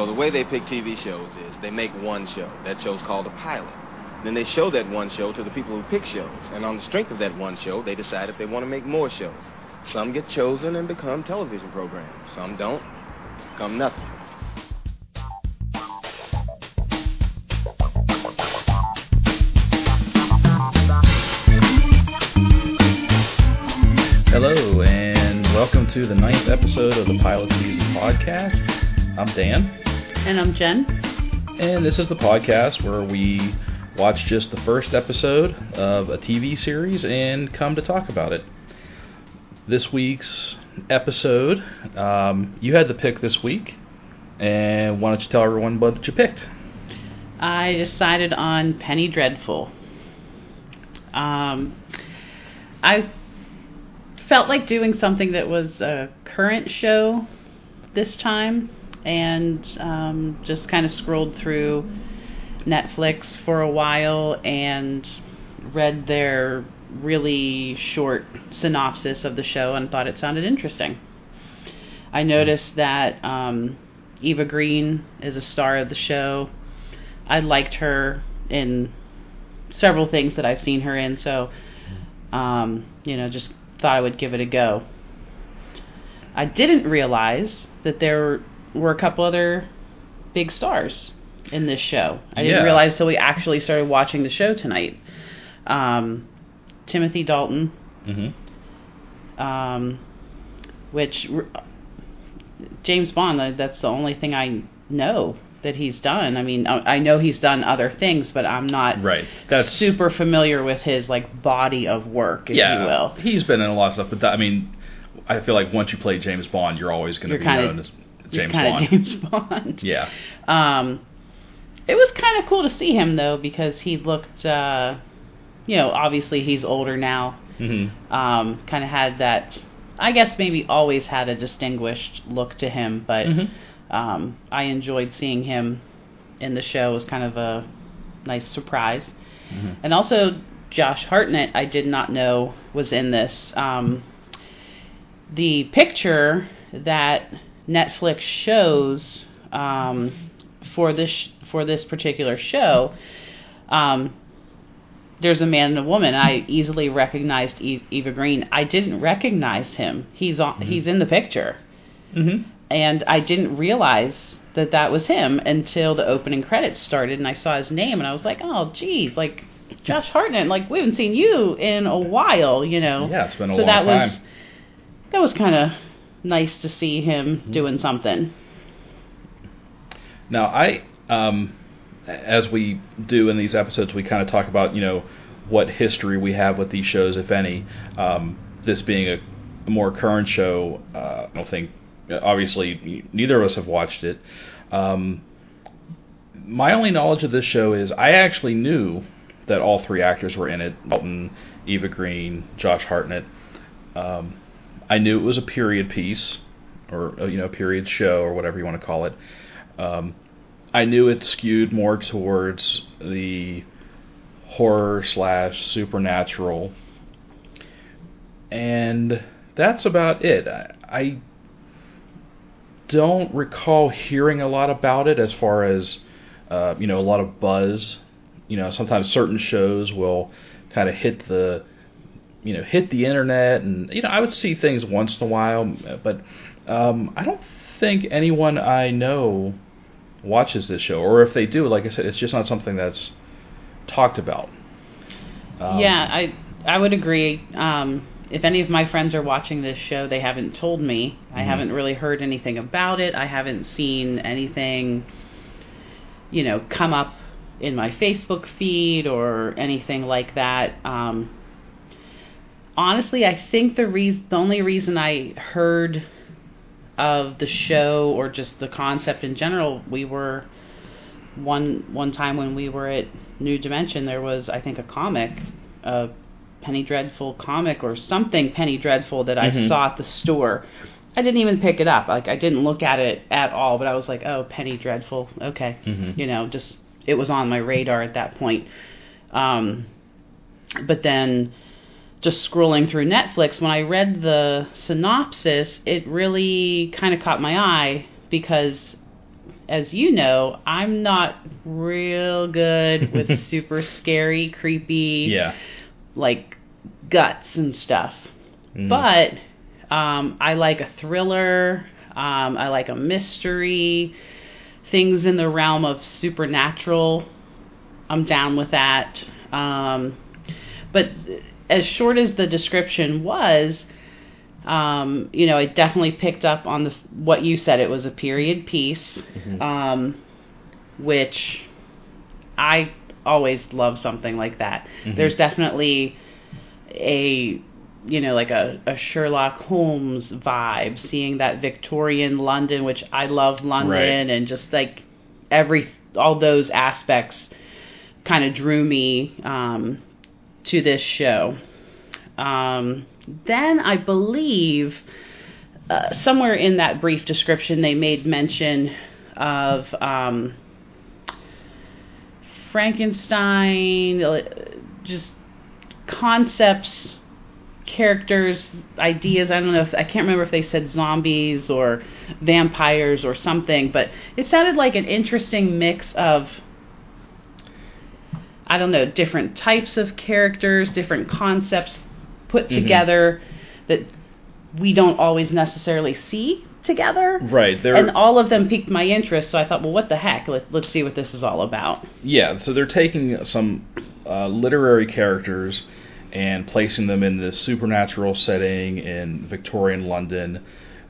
Well, the way they pick TV shows is they make one show. That show's called a pilot. Then they show that one show to the people who pick shows. And on the strength of that one show, they decide if they want to make more shows. Some get chosen and become television programs. Some don't. Become nothing. Hello, and welcome to the ninth episode of the Pilot Season podcast. I'm Dan, And I'm Jen. and this is the podcast where we watch just the first episode of a TV series and come to talk about it. This week's episode, um, you had the pick this week, and why don't you tell everyone what you picked? I decided on Penny Dreadful. Um, I felt like doing something that was a current show this time, and um, just kind of scrolled through Netflix for a while and read their really short synopsis of the show and thought it sounded interesting. I noticed that um, Eva Green is a star of the show. I liked her in several things that I've seen her in, so um, you know, just thought I would give it a go. I didn't realize that there were a couple other big stars in this show. I didn't Yeah. realize till we actually started watching the show tonight. Um, Timothy Dalton, Mm-hmm. um, which James Bond. That's the only thing I know that he's done. I mean, I I know he's done other things, but I'm not Right. That's super familiar with his like body of work, if yeah. you will. He's been in a lot of stuff, but that, I mean, I feel like once you play James Bond, you're always going to be known as James Bond. James Bond. Yeah. Um, it was kind of cool to see him though because he looked, uh, you know, obviously he's older now. Mm-hmm. Um, kind of had that. I guess maybe always had a distinguished look to him, but Mhm. um, I enjoyed seeing him in the show. It was kind of a nice surprise. Mhm. And also, Josh Hartnett, I did not know was in this. Um, the picture that Netflix shows um, for this for this particular show, um, there's a man and a woman. I easily recognized e- Eva Green. I didn't recognize him. He's on. He's in the picture Mm-hmm. and I didn't realize that that was him until the opening credits started, and I saw his name, and I was like, "Oh, geez, like Josh Hartnett, like we haven't seen you in a while, you know." Yeah, it's been a so long that was that was kind of nice to see him doing something. Now, I, um, as we do in these episodes, we kind of talk about, you know, what history we have with these shows, if any. Um, this being a, more current show, uh, I don't think, obviously, neither of us have watched it. Um, my only knowledge of this show is I actually knew that all three actors were in it Dalton, Eva Green, Josh Hartnett. Um, I knew it was a period piece, or, uh, you know, period show, or whatever you want to call it. Um, I knew it skewed more towards the horror slash supernatural, and that's about it. I, I don't recall hearing a lot about it as far as uh, you know a lot of buzz. You know, sometimes certain shows will kind of hit the you know hit the internet, and you know I would see things once in a while, but um, I don't think anyone I know watches this show, or if they do, like I said, it's just not something that's talked about. Um, yeah, I I would agree. Um, if any of my friends are watching this show, they haven't told me. I Mhm. haven't really heard anything about it. I haven't seen anything, you know, come up in my Facebook feed or anything like that. Um, honestly, I think the reason, the only reason I heard of the show or just the concept in general, we were one one time when we were at New Dimension, there was I think a comic, a Penny Dreadful comic or something Penny Dreadful that I Mhm. saw at the store. I didn't even pick it up. Like I didn't look at it at all, but I was like, "Oh, Penny Dreadful. Okay." Mhm. You know, just it was on my radar at that point. Um but then just scrolling through Netflix, when I read the synopsis, it really kind of caught my eye because as you know, I'm not real good with super scary, creepy, Yeah. like guts and stuff. Mhm. But um, I like a thriller. Um, I like a mystery. Things in the realm of supernatural. I'm down with that. Um, but as short as the description was, um, you know, it definitely picked up on the what you said. It was a period piece, um, which I always love something like that. Mhm. There's definitely a you know like a, a Sherlock Holmes vibe, seeing that Victorian London, which I love London, Right. and just like every all those aspects kind of drew me um, to this show. Um, then I believe uh, somewhere in that brief description they made mention of um, Frankenstein, uh, just concepts, characters, ideas. I don't know if I can't remember if they said zombies or vampires or something, but it sounded like an interesting mix of I don't know, different types of characters, different concepts put Mhm. together that we don't always necessarily see together. Right. And all of them piqued my interest, so I thought, well, what the heck? Let, let's see what this is all about. Yeah, so they're taking some uh, literary characters and placing them in this supernatural setting in Victorian London.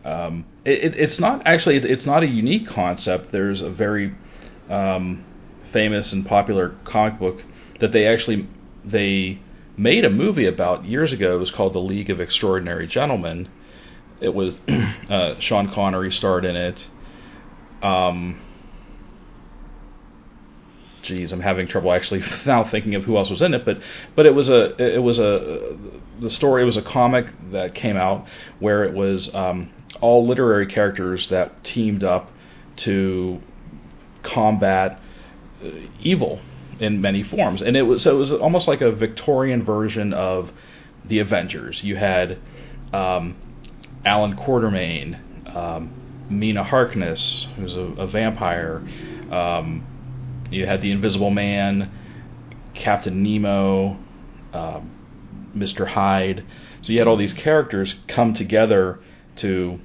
Um, it, it, it's not actually it's not a unique concept. There's a very um, famous and popular comic book that they actually they made a movie about years ago. It was called The League of Extraordinary Gentlemen. It was uh, Sean Connery starred in it. Um, geez, I'm having trouble actually now thinking of who else was in it, but but it was a it was a the story it was a comic that came out where it was um, all literary characters that teamed up to combat uh, evil in many forms, and it was so it was almost like a Victorian version of the Avengers. You had um, Allan Quatermain, um, Mina Harkness, who's a, a vampire. Um, you had the Invisible Man, Captain Nemo, um, Mr. Hyde. So you had all these characters come together to,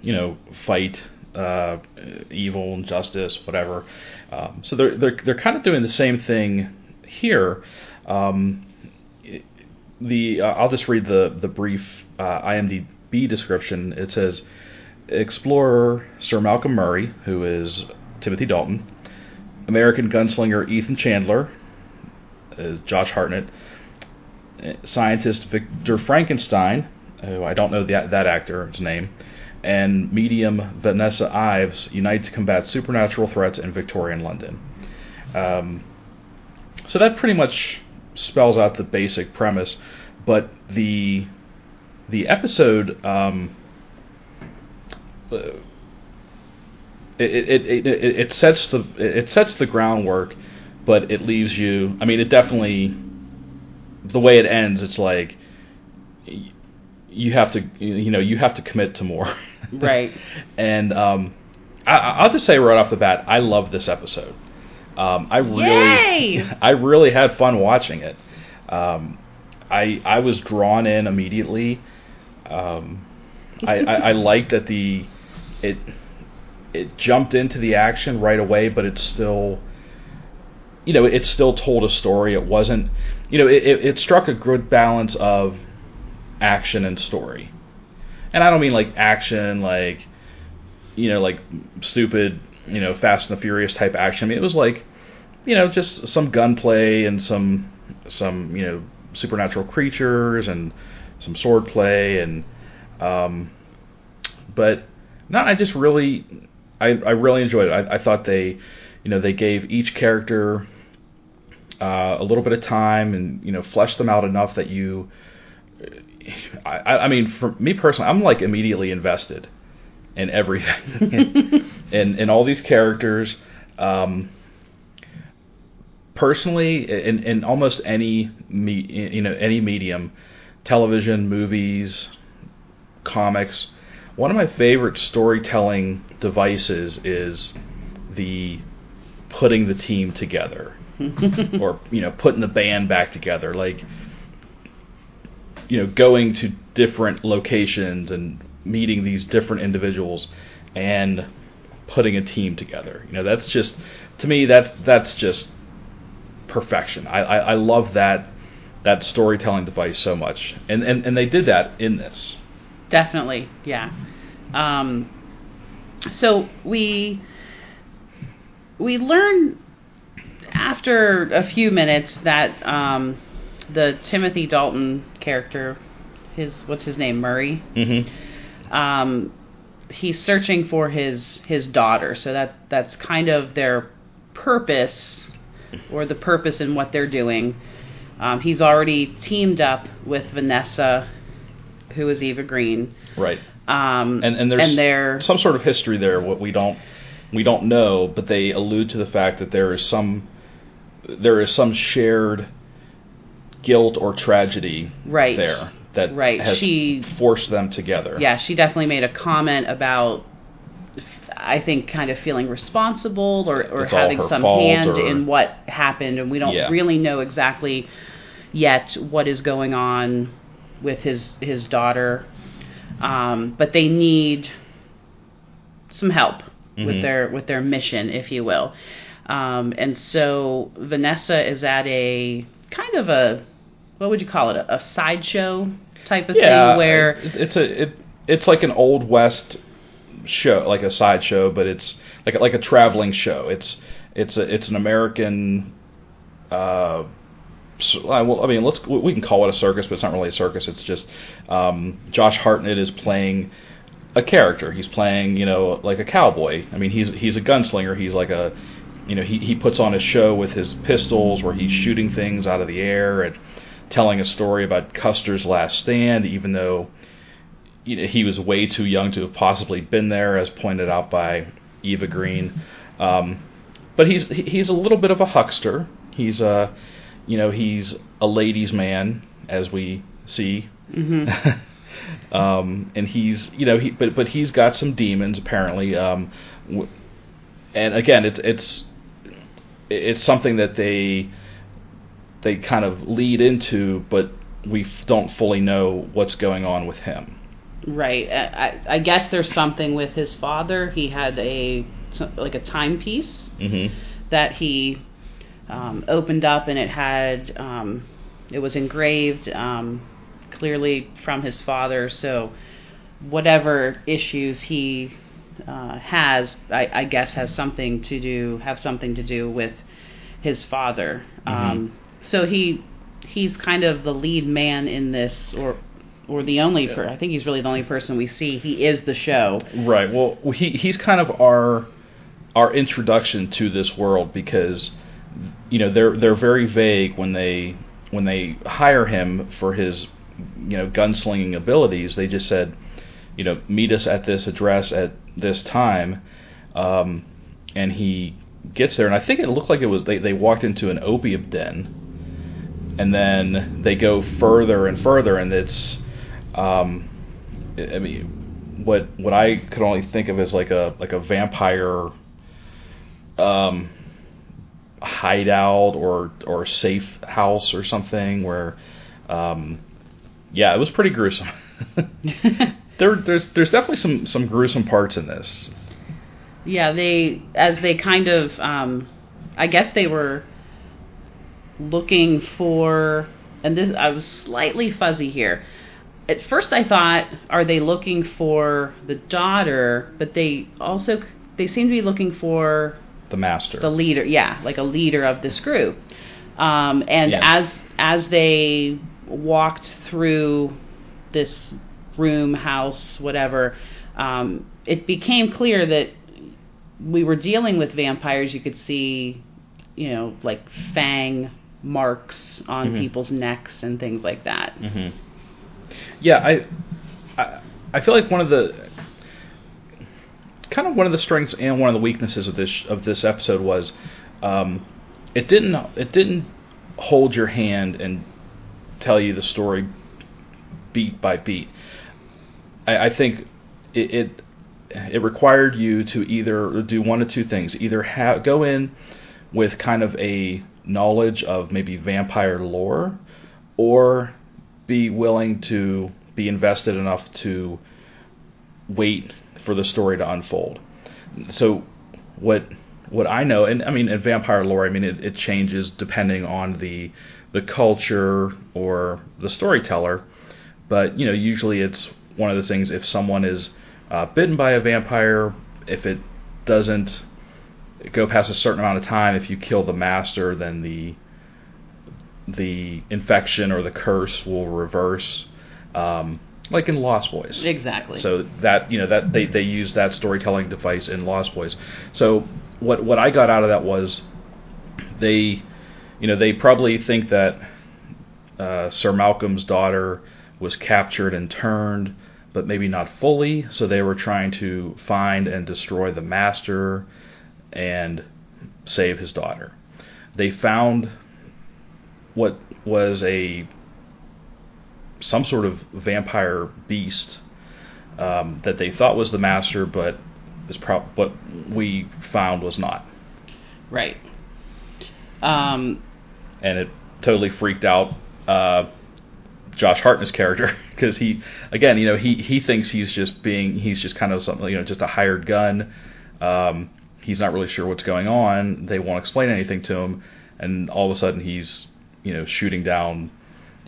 you know, fight uh, evil and justice, whatever. Um, so they're they're they're kind of doing the same thing here. Um, the uh, I'll just read the the brief uh, IMDb description. It says explorer Sir Malcolm Murray, who is Timothy Dalton, American gunslinger Ethan Chandler, is Josh Hartnett, uh, scientist Victor Frankenstein, who I don't know that actor's name, and medium Vanessa Ives unite to combat supernatural threats in Victorian London. Um, so that pretty much spells out the basic premise, but the the episode um, uh, it, it, it, it, sets the it sets the groundwork, but it leaves you. I mean, it definitely the way it ends. It's like you have to you know you have to commit to more. Right. and um, I, I'll just say right off the bat, I love this episode. Um, I really, Yay! I really had fun watching it. Um, I I was drawn in immediately. Um, I, I, I like that the it it jumped into the action right away, but it still you know it still told a story. It wasn't you know it, it, it struck a good balance of action and story, and I don't mean like action like you know like stupid you know Fast and the Furious type action. I mean it was like you know just some gunplay and some some you know supernatural creatures and some swordplay and um, but no, I just really I, I really enjoyed it. I, I thought they you know they gave each character uh, a little bit of time and you know fleshed them out enough that you I, I mean for me personally I'm like immediately invested in everything. In in all these characters. Um, personally in, in almost any me, you know any medium television movies comics one of my favorite storytelling devices is the putting the team together. Or you know putting the band back together. Like you know going to different locations and meeting these different individuals and putting a team together. You know that's just to me that's that's just perfection. I i, I love that that storytelling device so much. And, and and they did that in this. Definitely, yeah. Um, so we we learn after a few minutes that um, the Timothy Dalton character, his what's his name, Murray. mm-hmm. Um, he's searching for his his daughter. So that that's kind of their purpose, or the purpose in what they're doing. Um, he's already teamed up with Vanessa who is Eva Green. right Um, and and there's and they're some sort of history there what we don't we don't know but they allude to the fact that there is some there is some shared guilt or tragedy Right. there that Right. has She- forced them together yeah, she definitely made a comment about. I think kind of feeling responsible or, or It's having some hand or- in what happened, and we don't Yeah. really know exactly yet what is going on with his his daughter. Um, but they need some help with Mhm. their with their mission, if you will. Um, and so Vanessa is at a kind of a what would you call it a, a sideshow type of yeah thing where it, it's a it, it's like an old west show like a sideshow but it's like like a traveling show it's it's a it's an american uh so, well, I mean, let's we can call it a circus, but it's not really a circus. It's just um, Josh Hartnett is playing a character. He's playing, you know, like a cowboy. I mean, he's he's a gunslinger. He's like a, you know, he he puts on a show with his pistols where he's shooting things out of the air and telling a story about Custer's last stand, even though you know he was way too young to have possibly been there, as pointed out by Eva Green. Um, but he's he's a little bit of a huckster. He's a you know he's a ladies' man, as we see. Mhm. um, and he's you know he but but he's got some demons apparently. Um, w- and again, it's it's it's something that they they kind of lead into, but we f- don't fully know what's going on with him. Right. I, I- I guess there's something with his father. He had a like a timepiece Mm-hmm. that he um, opened up, and it had um, it was engraved um, clearly from his father. So whatever issues he uh, has, I, I guess, has something to do have something to do with his father. Um, so he he's kind of the lead man in this, or or the only. Per- I think he's really the only person we see. He is the show. Right. Well, he he's kind of our our introduction to this world because you know they're they're very vague when they when they hire him for his you know gunslinging abilities. They just said, you know, meet us at this address at this time, um, and he gets there. And I think it looked like it was they they walked into an opium den, and then they go further and further, and it's. Um, I mean, what what I could only think of as like a like a vampire um, hideout or or safe house or something where um, yeah it was pretty gruesome there there's there's definitely some some gruesome parts in this Yeah, they as they kind of um I guess they were looking for and this I was slightly fuzzy here. At first I thought are they looking for the daughter, but they also they seem to be looking for the master the leader, yeah, like a leader of this group. Um, and Yeah. as as they walked through this room, house, whatever, um, it became clear that we were dealing with vampires. You could see, you know, like fang marks on Mhm. people's necks and things like that. hmm Yeah, I, I I feel like one of the kind of one of the strengths and one of the weaknesses of this of this episode was um, it didn't it didn't hold your hand and tell you the story beat by beat. I, I think it, it it required you to either do one of two things: either ha- go in with kind of a knowledge of maybe vampire lore, or be willing to be invested enough to wait for the story to unfold. So, what what I know, and I mean, in vampire lore, I mean, it, it changes depending on the the culture or the storyteller. But you know, usually it's one of those things. If someone is uh, bitten by a vampire, if it doesn't go past a certain amount of time, if you kill the master, then the the infection or the curse will reverse, um, like in Lost Boys. Exactly. So that you know that they they use that storytelling device in Lost Boys. So what what I got out of that was they you know they probably think that uh, Sir Malcolm's daughter was captured and turned, but maybe not fully. So they were trying to find and destroy the master and save his daughter. They found what was a some sort of vampire beast um, that they thought was the master, but is pro- what we found was not. Right. Um, and it totally freaked out uh, Josh Hartnett's character because he, again, you know, he he thinks he's just being he's just kind of something, you know, just a hired gun. Um, he's not really sure what's going on. They won't explain anything to him, and all of a sudden he's you know shooting down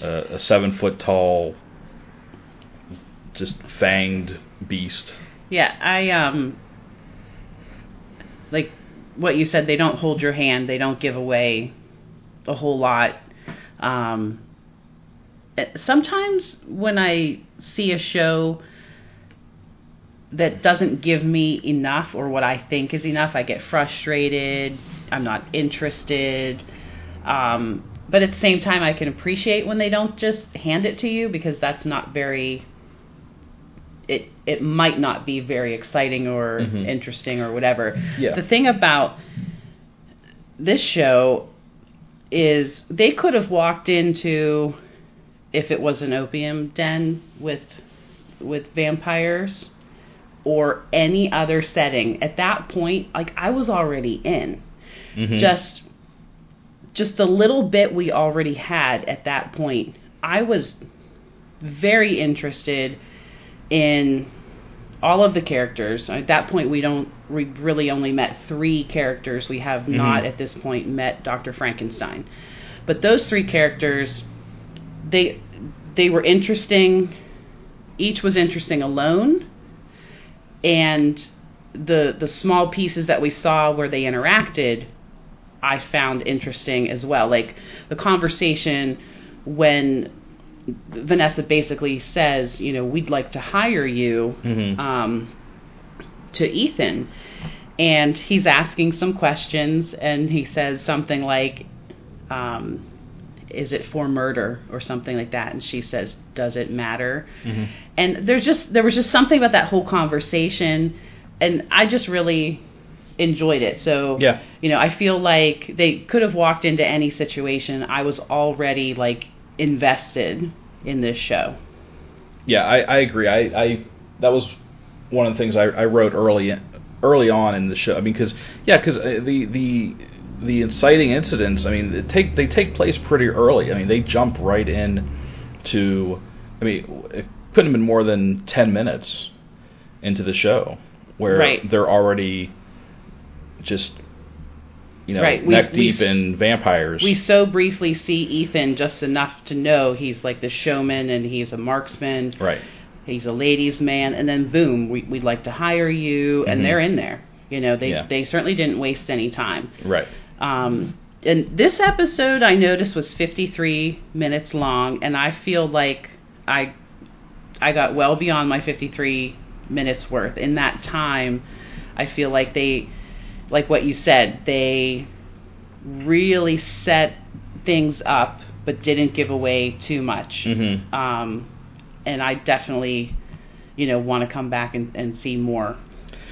a, a seven foot tall, just fanged beast. Yeah, I um like what you said. They don't hold your hand. They don't give away a whole lot. Um, sometimes when I see a show that doesn't give me enough or what I think is enough, I get frustrated. I'm not interested. Um, but at the same time, I can appreciate when they don't just hand it to you because that's not very. It it might not be very exciting or Mhm. interesting or whatever. Yeah. The thing about this show is they could have walked into if it was an opium den with with vampires or any other setting. At that point like I was already in. Mhm. just just the little bit we already had at that point I was very interested in all of the characters. At that point we don't we really only met three characters. We have not at this point met Dr. Frankenstein. But those three characters they they were interesting. Each was interesting alone. And the the small pieces that we saw where they interacted I found interesting as well. Like the conversation when Vanessa basically says you know we'd like to hire you Mhm. um, to Ethan. And he's asking some questions and he says something like um, is it for murder or something like that and she says does it matter Mhm. and there's just there was just something about that whole conversation and i just really enjoyed it so Yeah. you know i feel like they could have walked into any situation i was already like invested in this show Yeah, I, I agree. I, I that was one of the things I, I wrote early early on in the show. I mean, because yeah, because the the the inciting incidents. I mean, they take they take place pretty early. I mean, they jump right in to. I mean, it couldn't have been more than ten minutes into the show where Right. they're already just you know Right, neck we deep s- in vampires. we so briefly see ethan just enough to know he's like the showman and he's a marksman right. he's a ladies man and then boom we, we'd like to hire you and Mhm. they're in there you know they, Yeah. they certainly didn't waste any time Right. Um, and this episode i noticed was 53 minutes long and i feel like i i got well beyond my 53 minutes worth in that time i feel like they like what you said they really set things up but didn't give away too much Mhm. um, and I definitely, you know, want to come back and, and see more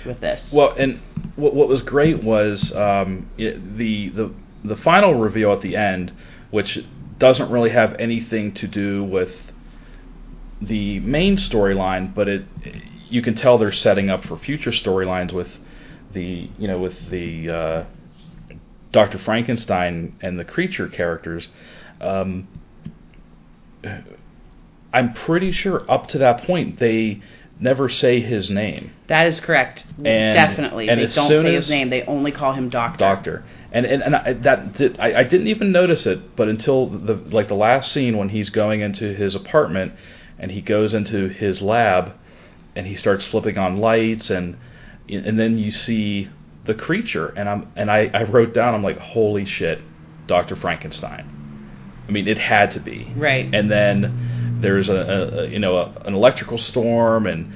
with this. Well, and what, what was great was um, it, the the the final reveal at the end, which doesn't really have anything to do with the main storyline, but it you can tell they're setting up for future storylines with the you know with the uh, Dr. Frankenstein and the creature characters. Um, I'm pretty sure up to that point they never say his name. That is correct. And- Definitely. and they don't say his name. They only call him Doctor. Doctor. And and, and I, that did, I, I didn't even notice it, but until the like the last scene when he's going into his apartment and he goes into his lab and he starts flipping on lights and and then you see the creature and I'm and I, I wrote down I'm like holy shit, Doctor Frankenstein. I mean it had to be Right. and then there's a, a, you know a, an electrical storm and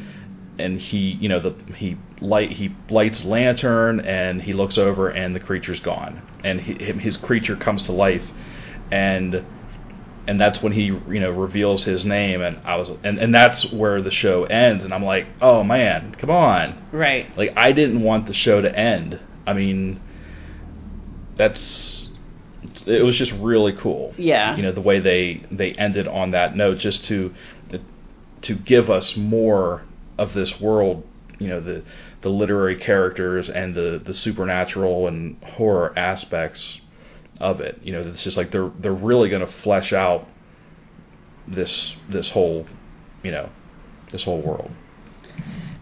and he you know the he light he lights lantern and he looks over and the creature's gone. And he, his creature comes to life. And and that's when he you know reveals his name. And I was and and that's where the show ends. And I'm like oh man come on. Right. like I didn't want the show to end. I mean that's it was just really cool. Yeah. you know the way they they ended on that note just to to give us more of this world you know the the literary characters and the the supernatural and horror aspects of it. You know it's just like they're they're really going to flesh out this this whole you know this whole world.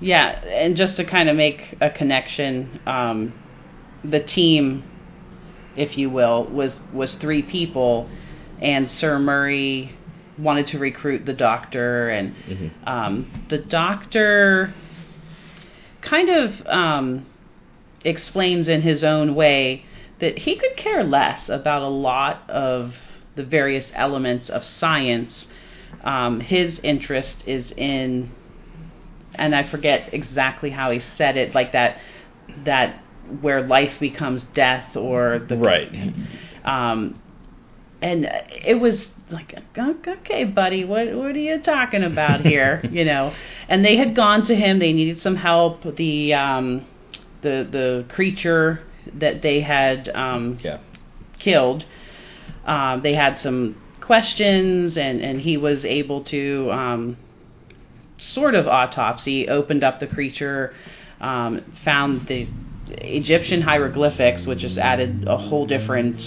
Yeah, and just to kind of make a connection, um, the team, if you will, was was three people, and Sir Murray wanted to recruit the doctor, and Mhm. um, the doctor kind of um, explains in his own way that he could care less about a lot of the various elements of science. Um, his interest is in and I forget exactly how he said it, like that that where life becomes death or the right. Um and it was like okay buddy what what are you talking about here? You know? And they had gone to him. They needed some help. The um the the creature that they had um yeah. killed. Um, they had some questions, and, and he was able to um, sort of autopsy, opened up the creature, um, found these Egyptian hieroglyphics, which just added a whole different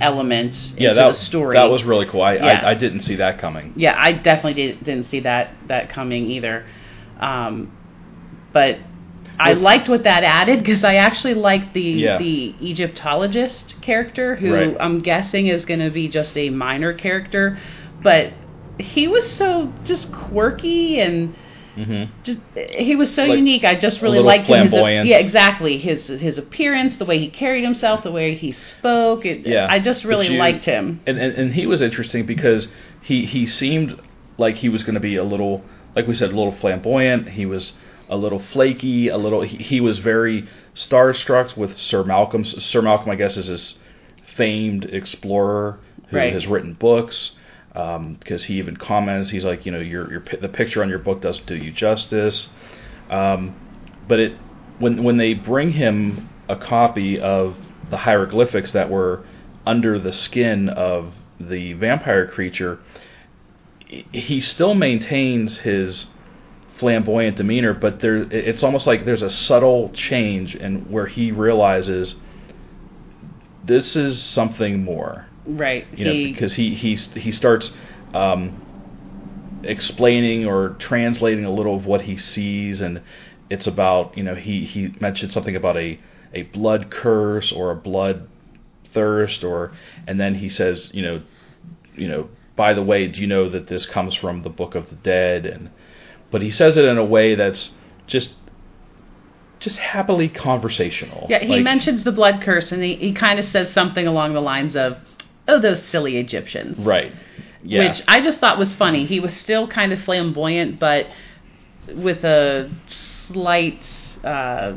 element yeah into that the story. that was really cool I, Yeah. I I didn't see that coming yeah, I definitely did, didn't see that that coming either. Um, but I liked what that added because I actually liked the Yeah. the Egyptologist character, who Right. I'm guessing is going to be just a minor character, but he was so just quirky and hmm just he was so Like, unique. I just really liked him. His, yeah, exactly. His his appearance, the way he carried himself, the way he spoke. It, Yeah, I just really you- liked him. and, and and he was interesting because he he seemed like he was going to be a little like we said a little flamboyant he was a little flaky a little he, he was very starstruck with Sir Malcolm Sir Malcolm I guess is this famed explorer who Right. has written books because he even comments he's like you know your your the picture on your book doesn't do you justice. Um, but it when when they bring him a copy of the hieroglyphics that were under the skin of the vampire creature, he- still maintains his flamboyant demeanor, but there it's almost like there's a subtle change in where he realizes this is something more Right. you know, he, because he he he starts um, explaining or translating a little of what he sees, and it's about you know he he mentioned something about a a blood curse or a blood thirst, or and then he says you know you know by the way, do you know that this comes from the Book of the Dead, and but he says it in a way that's just just happily conversational. Yeah, he Like- mentions the blood curse, and he, he kind of says something along the lines of, "Oh, those silly Egyptians." right. Yeah. Which I just thought was funny. He was still kind of flamboyant, but with a slight, uh,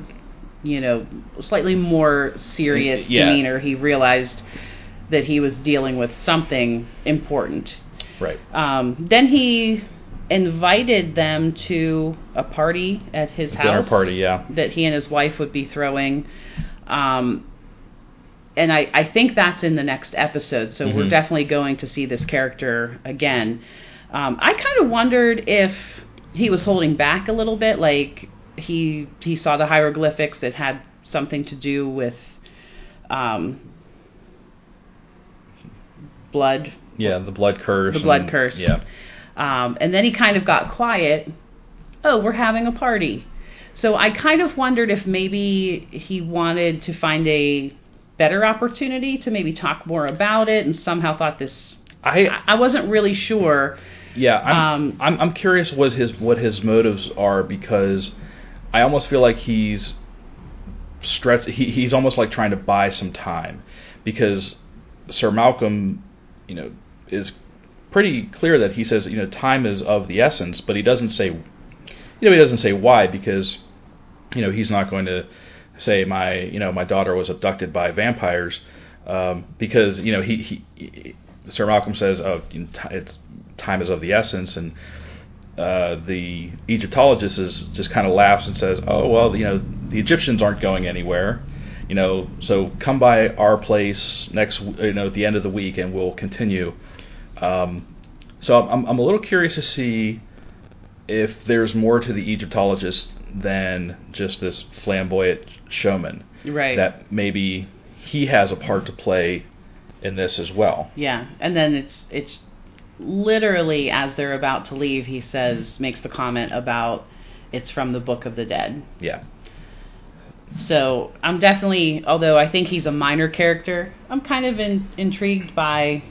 you know, slightly more serious Yeah. demeanor. He realized that he was dealing with something important. right. Um, then he invited them to a party at his A dinner party, yeah. that he and his wife would be throwing. Um, and I, I think that's in the next episode, so we're Mhm. definitely going to see this character again. Um, I kind of wondered if he was holding back a little bit. Like he he saw the hieroglyphics that had something to do with um, blood. Yeah, the blood curse. The blood and- curse. Yeah. Um, and then he kind of got quiet. Oh, we're having a party. So I kind of wondered if maybe he wanted to find a better opportunity to maybe talk more about it, and somehow thought this. I I- wasn't really sure. Yeah, I'm, Um, I'm I'm curious what his what his motives are because I almost feel like he's stretch he, he's almost like trying to buy some time because Sir Malcolm, you know, is pretty clear that he says you know time is of the essence, but he doesn't say you know he doesn't say why because you know he's not going to say my you know my daughter was abducted by vampires um, because you know he, he Sir Malcolm says oh it's time is of the essence and uh, the Egyptologist is just kind of laughs and says oh well you know the Egyptians aren't going anywhere you know so come by our place next you know at the end of the week and we'll continue. Um, so I'm, I'm a little curious to see if there's more to the Egyptologist than just this flamboyant showman. Right. That maybe he has a part to play in this as well. Yeah, and then it's it's literally as they're about to leave, he says mm-hmm. makes the comment about it's from the Book of the Dead. Yeah. So I'm definitely, although I think he's a minor character, I'm kind of in, intrigued by.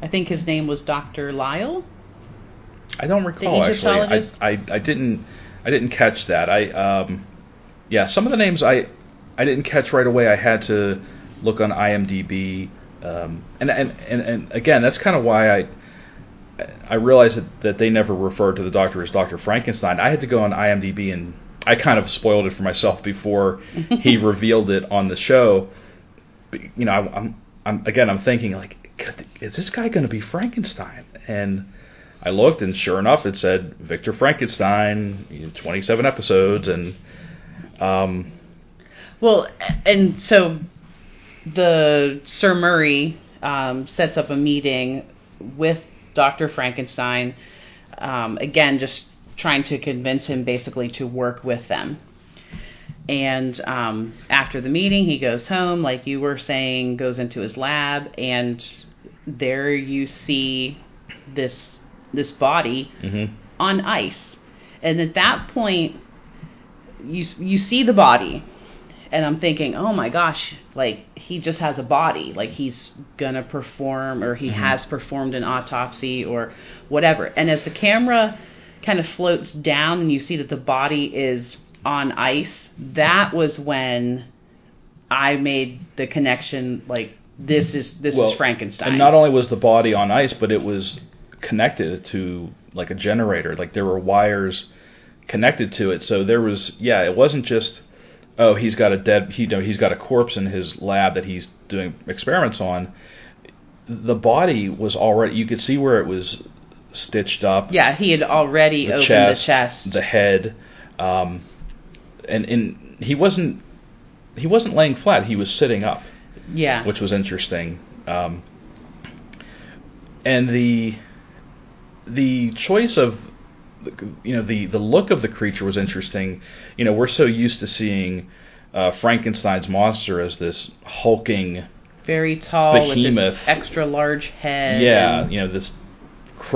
I think his name was Doctor Lyle. I don't recall actually. I, I I didn't I didn't catch that. I um yeah, some of the names I I didn't catch right away. I had to look on IMDb. Um, and, and and and again, that's kind of why I I realized that, that they never referred to the doctor as Doctor Frankenstein. I had to go on IMDb and I kind of spoiled it for myself before he revealed it on the show. But, You know, I, I'm I'm again I'm thinking like, is this guy going to be Frankenstein? And I looked, and sure enough, it said Victor Frankenstein, you know, 27 episodes, and um, Well, and so the Sir Murray um, sets up a meeting with Dr. Frankenstein, um, again, just trying to convince him basically to work with them. And um, after the meeting, he goes home, like you were saying, goes into his lab, and there you see this this body mhm. on ice. And at that point, you you see the body, and I'm thinking, oh my gosh, like he just has a body, like he's gonna perform or he has performed an autopsy or whatever. And as the camera kind of floats down and you see that the body is on ice, that was when I made the connection, like this is this well, is Frankenstein. And not only was the body on ice, but it was connected to like a generator. Like there were wires connected to it. So there was, yeah, it wasn't just, oh, he's got a dead, he, you know, he's got a corpse in his lab that he's doing experiments on. The body was already, you could see where it was stitched up. yeah, he had already the opened chest, the chest. the head, um, and and he wasn't he wasn't laying flat. He was sitting up, yeah. which was interesting. Um, and the the choice of the- you know the the look of the creature was interesting. You know, we're so used to seeing uh, Frankenstein's monster as this hulking very tall with Behemoth. this extra large head. yeah, you know this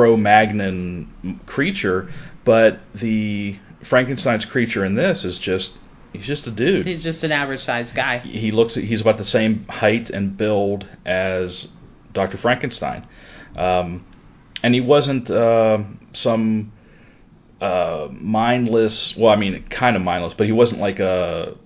Cro-Magnon creature, but the Frankenstein's creature in this is just he's just a dude. he's just an average sized guy. He looks he's about the same height and build as Dr. Frankenstein, um, and he wasn't uh, some uh, mindless. Well, I mean, kind of mindless, but he wasn't like a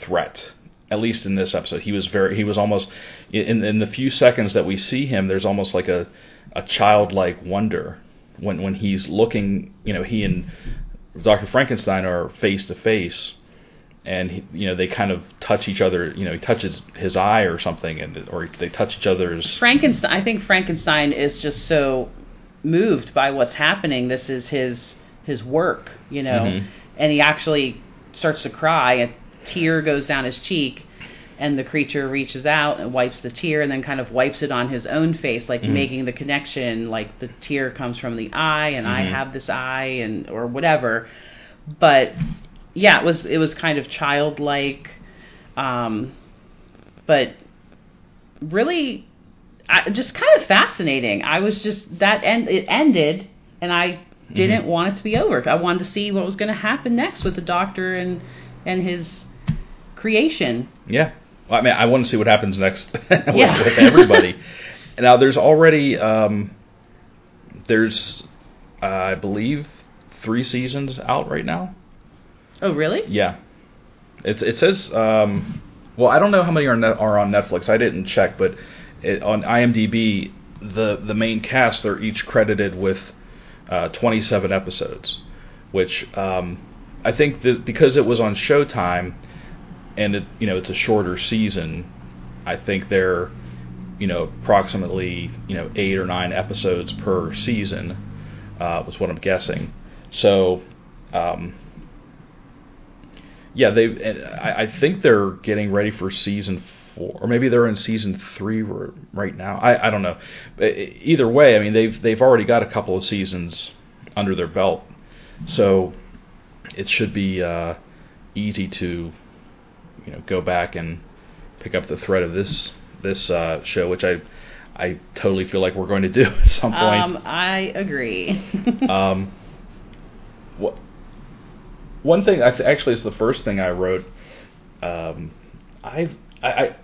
threat. At least in this episode, he was very. He was almost in in the few seconds that we see him. There's almost like a a childlike wonder when when he's looking. You know, he and Dr. Frankenstein are face to face, and he, you know they kind of touch each other. You know, he touches his eye or something, and or they touch each other's. Frankenstein. I think Frankenstein is just so moved by what's happening. This is his his work, you know, Mhm. and he actually starts to cry. A tear goes down his cheek, and the creature reaches out and wipes the tear and then kind of wipes it on his own face like Mhm. making the connection like the tear comes from the eye and I Mhm. have this eye and or whatever but yeah it was it was kind of childlike um but really I, just kind of fascinating I was just that end it ended and I didn't Mhm. want it to be over I wanted to see what was going to happen next with the doctor and and his creation Yeah. Well, I mean, I want to see what happens next with, Yeah. with everybody. now, there's already um, there's uh, I believe three seasons out right now. Oh really Yeah. It's it says um, well, I don't know how many are net, are on Netflix. I didn't check, but it, on IMDb, the the main cast they're each credited with uh, 27 episodes, which um, I think that because it was on Showtime and it you know it's a shorter season, I think they're you know approximately you know eight or nine episodes per season uh, was what I'm guessing. So. Um, yeah, they. I, I think they're getting ready for season four, or maybe they're in season three right now. I, I don't know. But either way, I mean they've they've already got a couple of seasons under their belt, so it should be uh, easy to you know go back and pick up the thread of this this uh, show, which I I totally feel like we're going to do at some point. um I agree Um, one thing, I th- actually, it's the first thing I wrote. Um, I've, I, I,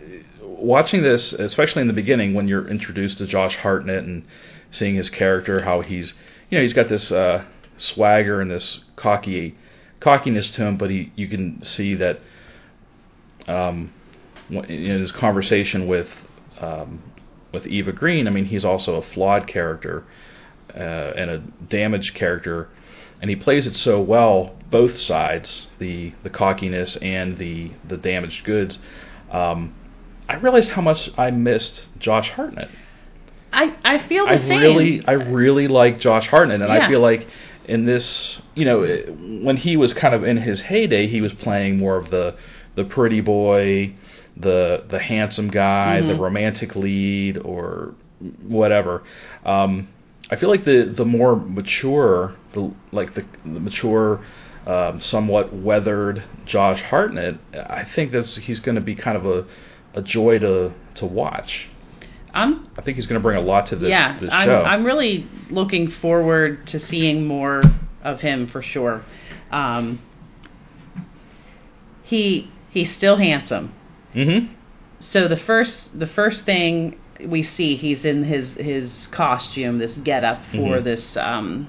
watching this, especially in the beginning, when you're introduced to Josh Hartnett and seeing his character, how he's, you know, he's got this uh, swagger and this cocky, cockiness to him, but he, you can see that, um, in his conversation with, um, with Eva Green, I mean, he's also a flawed character uh, and a damaged character, and he plays it so well, both sides, the the cockiness and the the damaged goods. Um, I realized how much I missed Josh Hartnett. I I feel the I same really, I really like Josh Hartnett, and I feel like in this, you know, when he was kind of in his heyday, he was playing more of the the pretty boy, the the handsome guy, the Mhm. romantic lead, or whatever. Um, I feel like the the more mature, the like the, the mature, um, somewhat weathered Josh Hartnett, I think that's he's going to be kind of a a joy to to watch. I'm I think he's going to bring a lot to this yeah, this I'm. I'm really looking forward to seeing more of him for sure. Um, he he's still handsome. mm-hmm. So the first the first thing we see, he's in his his costume, this getup for Mhm. this um,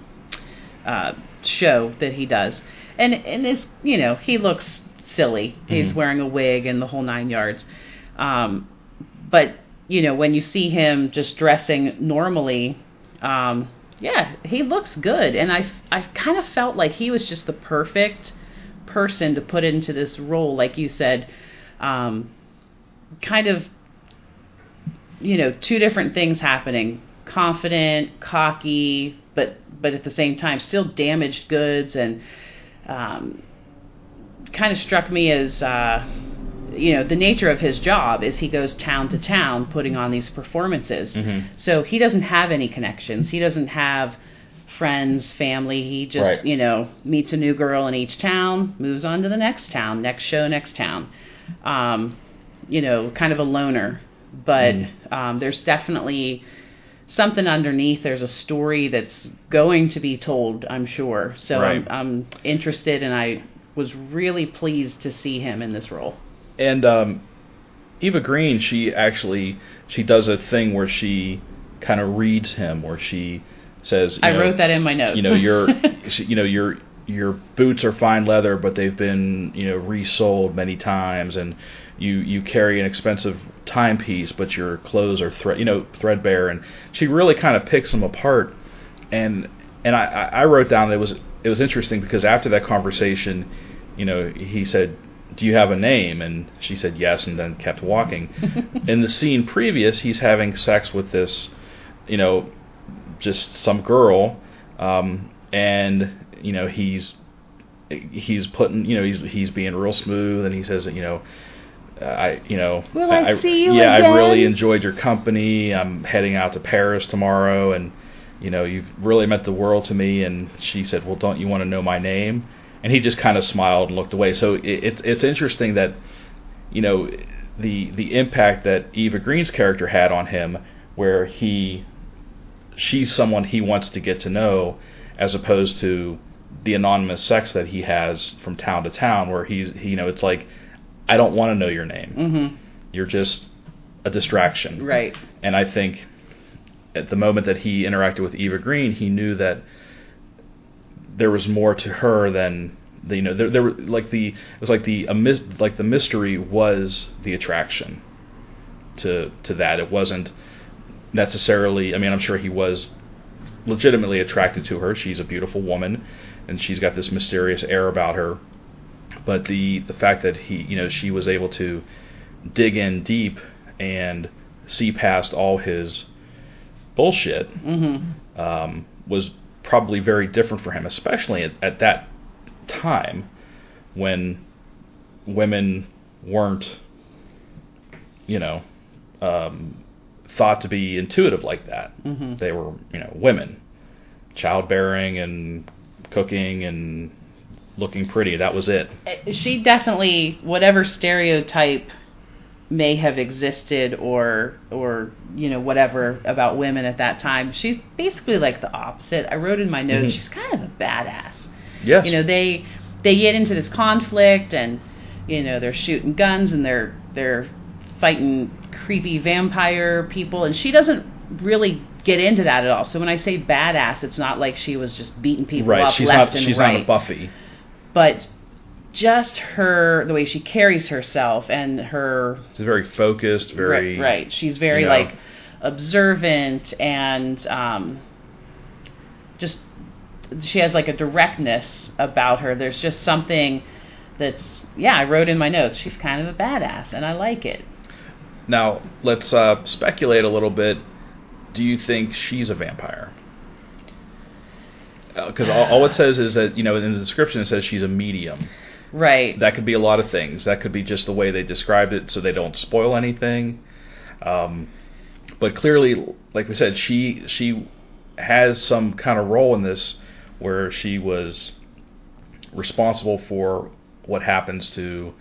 uh, show that he does, and and it's you know he looks silly. He's Mhm. wearing a wig and the whole nine yards. Um, but you know when you see him just dressing normally, um, yeah, he looks good, and I I kind of felt like he was just the perfect person to put into this role, like you said. Um, kind of you know two different things happening confident cocky but but at the same time still damaged goods and um, kind of struck me as uh, you know the nature of his job is he goes town to town putting on these performances Mhm. so he doesn't have any connections he doesn't have friends family he just Right. you know meets a new girl in each town moves on to the next town next show next town um, you know kind of a loner but Mm. um, there's definitely something underneath there's a story that's going to be told i'm sure. So Right. I'm, I'm interested and i was really pleased to see him in this role. And um, Eva Green, she actually she does a thing where she kind of reads him, where she says, you i know, wrote that in my notes. You know, your you know your your boots are fine leather, but they've been you know resoled many times, and you you carry an expensive timepiece, but your clothes are thread you know threadbare, and she really kind of picks them apart, and and I I I wrote down that it was it was interesting because after that conversation, you know, he said. Do you have a name? And she said yes, and then kept walking. In the scene previous, he's having sex with this, you know, just some girl, um, and you know he's he's putting you know he's he's being real smooth, and he says that you know I, you know, Will I see you yeah, I really enjoyed your company. I'm heading out to Paris tomorrow, and you know, you've really meant the world to me. And she said, well, don't you want to know my name? And he just kind of smiled and looked away. So it, it's it's interesting that, you know, the the impact that Eva Green's character had on him, where he, she's someone he wants to get to know, as opposed to the anonymous sex that he has from town to town, where he's, you know, it's like, I don't want to know your name. Mm-hmm. You're just a distraction. Right. And I think at the moment that he interacted with Eva Green, he knew that there was more to her than the, you know there there were like the it was like the a mis, like the mystery was the attraction to to that. It wasn't necessarily. I mean, I'm sure he was legitimately attracted to her. She's a beautiful woman, and she's got this mysterious air about her. But the the fact that he you know she was able to dig in deep and see past all his bullshit Mm-hmm. um, was probably very different for him, especially at, at that time when women weren't, you know, um, thought to be intuitive like that. Mhm. They were, you know, women, childbearing and cooking and looking pretty. That was it. Uh, She definitely, whatever stereotype may have existed or or you know whatever about women at that time she's basically like the opposite i wrote in my notes Mhm. she's kind of a badass Yes. you know they they get into this conflict and you know they're shooting guns and they're they're fighting creepy vampire people and she doesn't really get into that at all so when i say badass it's not like she was just beating people right. up She's left not. and She's right not a Buffy. But just her the way she carries herself and her She's very focused. Very right, right. she's very you know. like observant and um just she has like a directness about her there's just something that's yeah i wrote in my notes she's kind of a badass and i like it Now let's uh, speculate a little bit. Do you think she's a vampire? Because all, all it says is that you know in the description it says she's a medium. right That could be a lot of things. That could be just the way they described it, so they don't spoil anything. Um, but clearly, like we said, she she has some kind of role in this, where she was responsible for what happens to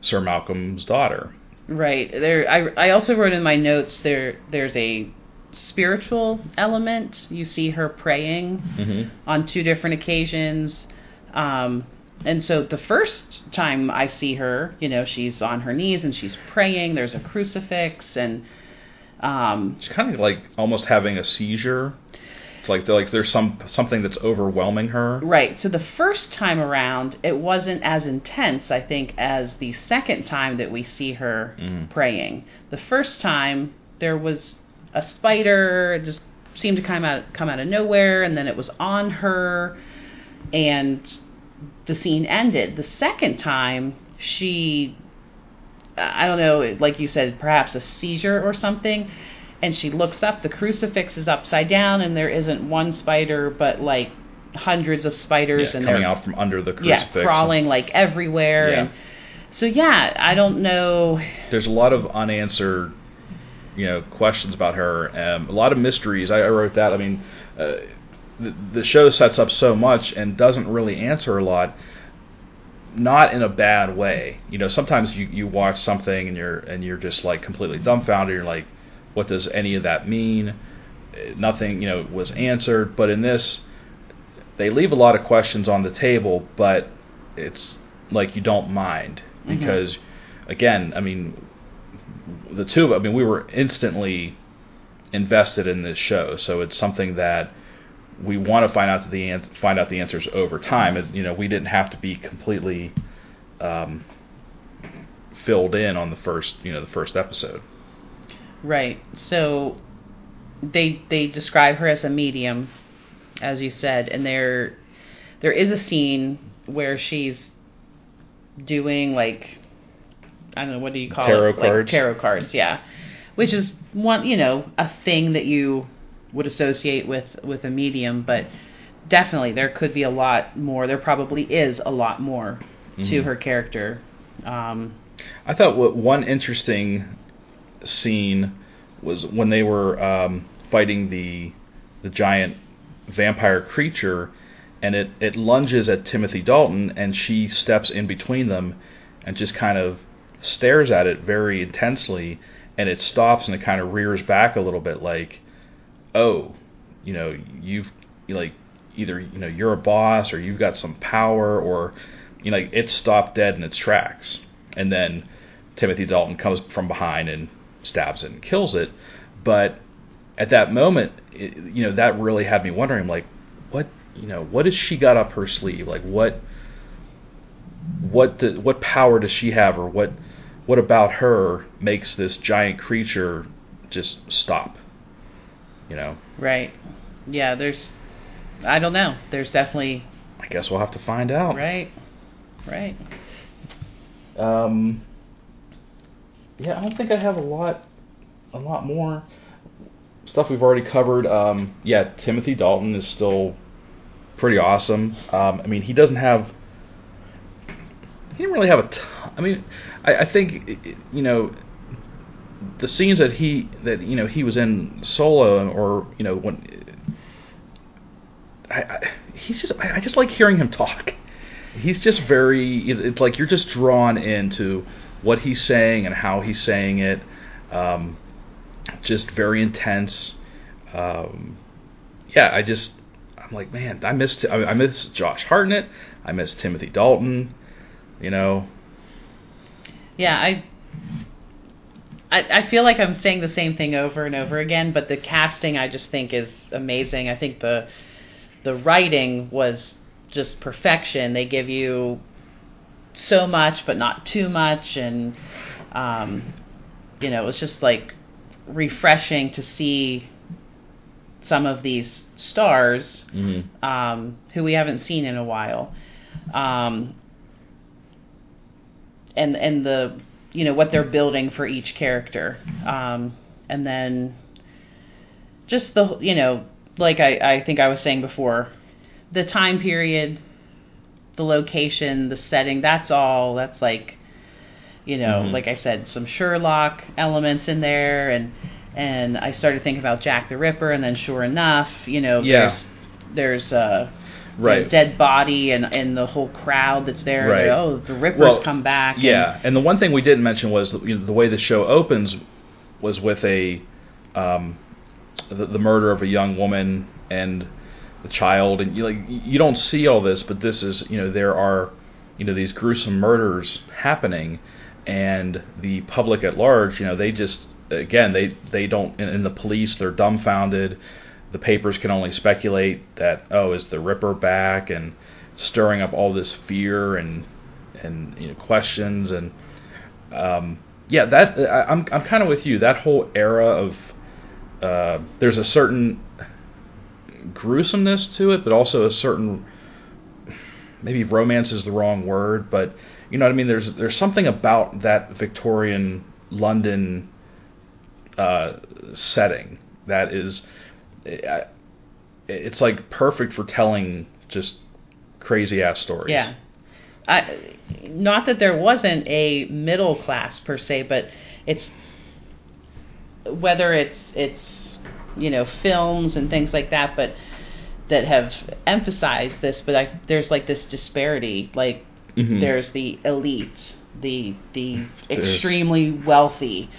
Sir Malcolm's daughter. Right. There I I also wrote in my notes there there's a spiritual element. You see her praying Mm-hmm. on two different occasions. Um and so the first time I see her, you know, she's on her knees and she's praying. There's a crucifix and um She's kind of like almost having a seizure. It's like like there's some something that's overwhelming her. Right. So the first time around, it wasn't as intense, I think, as the second time that we see her Mhm. praying. The first time there was a spider, it just seemed to come out come out of nowhere, and then it was on her, and the scene ended. The second time, she, I don't know, like you said, perhaps a seizure or something. And she looks up, the crucifix is upside down, and there isn't one spider, but like hundreds of spiders, Yeah, and coming they're out from under the crucifix, yeah crawling like everywhere. Yeah. And so yeah, I don't know. There's a lot of unanswered, you know, questions about her. Um, a lot of mysteries. I, I wrote that. I mean, uh, the, the show sets up so much and doesn't really answer a lot. Not in a bad way. You know, sometimes you, you watch something and you're and you're just like completely dumbfounded. You're like, what does any of that mean? Uh, Nothing, you know, was answered. But in this, they leave a lot of questions on the table, but it's like you don't mind Mhm. because, again, I mean, the two of I mean, we were instantly invested in this show, so it's something that we want to find out the an- find out the answers over time. And, you know, we didn't have to be completely um, filled in on the first, you know, the first episode. Right. So they they describe her as a medium, as you said, and there there is a scene where she's doing like I don't know what do you call Tarot it? Like cards? tarot cards, yeah. Which is one you know a thing that you would associate with with a medium, but definitely there could be a lot more. There probably is a lot more to Mhm. her character. Um, I thought what one interesting scene was when they were um, fighting the the giant vampire creature, and it it lunges at Timothy Dalton, and she steps in between them, and just kind of stares at it very intensely, and it stops and it kind of rears back a little bit, like, oh, you know, you've like either you know you're a boss or you've got some power or you know like, it stopped dead in its tracks, and then Timothy Dalton comes from behind and stabs it and kills it, but at that moment, it, you know, that really had me wondering, like, what, you know, what has she got up her sleeve? Like, what, what, do, what power does she have, or what, what about her makes this giant creature just stop? You know. Right. Yeah. There's. I don't know. There's definitely. I guess we'll have to find out. Right. Right. Um. Yeah, I don't think I have a lot, a lot more stuff we've already covered. Um, yeah, Timothy Dalton is still pretty awesome. Um, I mean, he doesn't have. He didn't really have a. I mean, I, I think you know the scenes that he that you know he was in solo or you know when I, I he's just I, I just like hearing him talk. He's just very it's like you're just drawn into what he's saying and how he's saying it. Um, just very intense. Um, yeah, I just I'm like, man, I miss I miss Josh Hartnett. I miss Timothy Dalton. You know. Yeah, I, I I feel like I'm saying the same thing over and over again, but the casting I just think is amazing. I think the the writing was just perfection. They give you so much, but not too much, and um, you know, it was just like refreshing to see some of these stars mm-hmm. um, who we haven't seen in a while, um, and and the you know what they're building for each character, um, and then just the you know like I, I think I was saying before, the time period, the location, the setting, that's all. That's like you know, mm-hmm. like I said, some Sherlock elements in there, and and I started thinking about Jack the Ripper, and then sure enough, you know, yeah. there's there's a right. dead body and and the whole crowd that's there. Right. oh, the Rippers well, come back. Yeah, and, and, the one thing we didn't mention was you know, the way the show opens was with a um, the, the murder of a young woman and the child, and you like you don't see all this, but this is you know there are you know these gruesome murders happening and the public at large, you know, they just again they they don't in the police they're dumbfounded. The papers can only speculate that oh is the Ripper back and stirring up all this fear and and you know questions and um, yeah that I, I'm I'm kind of with you that whole era of uh, there's a certain gruesomeness to it but also a certain maybe romance is the wrong word but you know what I mean? There's there's something about that Victorian London uh, setting that is, it's like perfect for telling just crazy ass stories. Yeah. I, not that there wasn't a middle class per se, but it's whether it's it's you know films and things like that, but that have emphasized this. But I, there's like this disparity, like Mm-hmm. There's the elite, the the There's... extremely wealthy,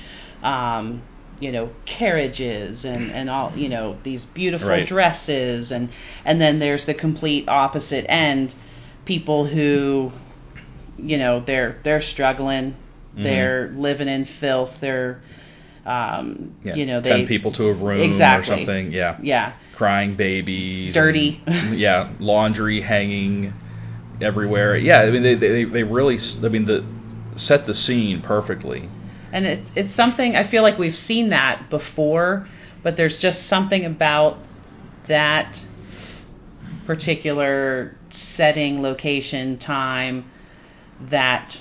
um, you know, carriages and and all you know these beautiful right. dresses and and then there's the complete opposite end, people who, you know, they're they're struggling, mm-hmm. they're living in filth, they're um, yeah. you know, they, ten people to a room exactly. or something. Yeah. Yeah. Crying babies. Dirty. And, yeah. Laundry hanging everywhere. Yeah, I mean they they, they really I mean the set the scene perfectly. And it's it's something I feel like we've seen that before, but there's just something about that particular setting, location, time that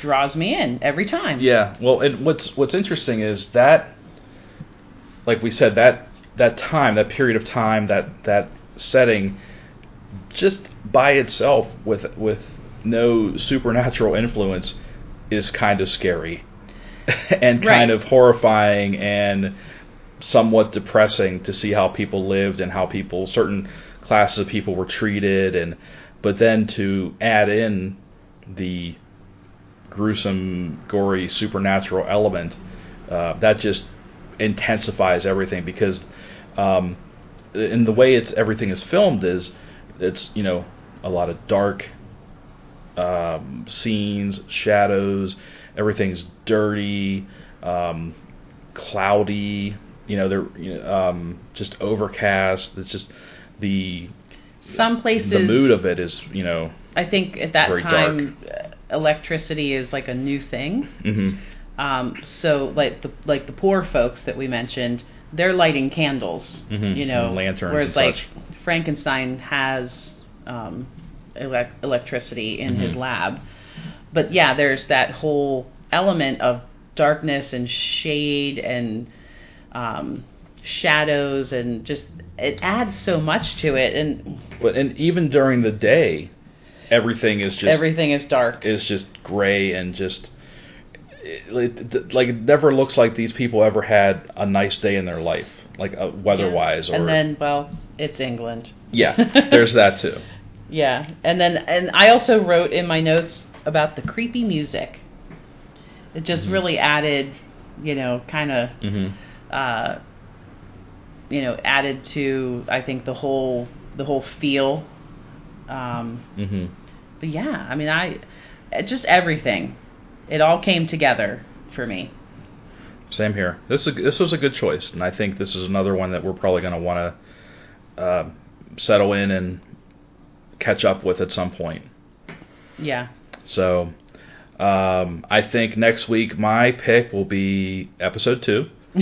draws me in every time. Yeah. Well, and what's what's interesting is that like we said that that time, that period of time, that that setting just by itself with with no supernatural influence is kind of scary and Right. kind of horrifying and somewhat depressing to see how people lived and how people certain classes of people were treated and but then to add in the gruesome gory supernatural element uh, that just intensifies everything because um, in the way it's everything is filmed is it's you know a lot of dark um, scenes, shadows. Everything's dirty, um, cloudy. You know, they're you know, um, just overcast. It's just the Some places, the mood of it is you know. I think at that time, uh, electricity is like a new thing. hmm Um, so like the like the poor folks that we mentioned, they're lighting candles, Mhm, you know, and lanterns Whereas like such. Frankenstein has um, elec electricity in his Mhm. lab, but yeah, there's that whole element of darkness and shade and um, shadows and just it adds so much to it, and But and even during the day, everything is just everything is dark. is just gray and just it, like it never looks like these people ever had a nice day in their life, like uh, weather-wise or and then well, it's England. yeah, there's that too. Yeah, and then and I also wrote in my notes about the creepy music. It just Mhm. really added, you know, kind of, hmm uh, you know, added to I think the whole the whole feel. Um, hmm but yeah, I mean, I just everything. It all came together for me. Same here. This is this was a good choice, and I think this is another one that we're probably going to want to uh, settle in and catch up with at some point. Yeah. So, um, I think next week my pick will be episode two.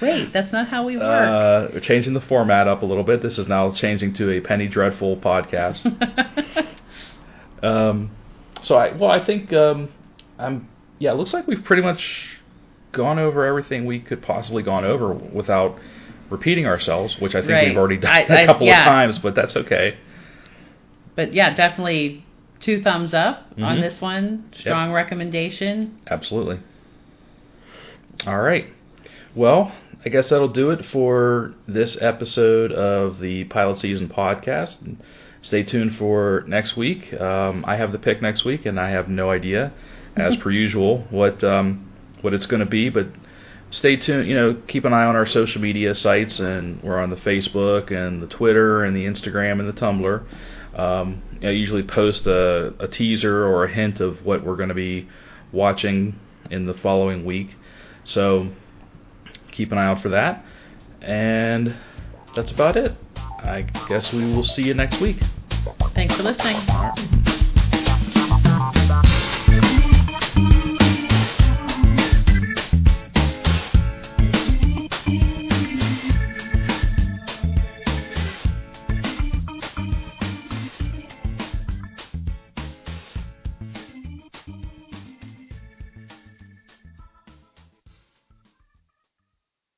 Wait, that's not how we work. Uh, we're changing the format up a little bit. This is now changing to a Penny Dreadful podcast. um, so I well I think um, I'm yeah. It looks like we've pretty much gone over everything we could possibly gone over without repeating ourselves, which I think Right. we've already done I- a I- couple yeah. of times, but that's okay. but yeah, definitely two thumbs up on Mhm. this one. Strong recommendation. Absolutely. All right. Well, I guess that'll do it for this episode of the Pilot Season podcast. Stay tuned for next week. Um, I have the pick next week, and I have no idea, as per usual, what um, what it's going to be. But stay tuned. You know, keep an eye on our social media sites, and we're on the Facebook and the Twitter and the Instagram and the Tumblr. Um, I usually post a, a teaser or a hint of what we're going to be watching in the following week. So keep an eye out for that. And that's about it. I guess we will see you next week. Thanks for listening.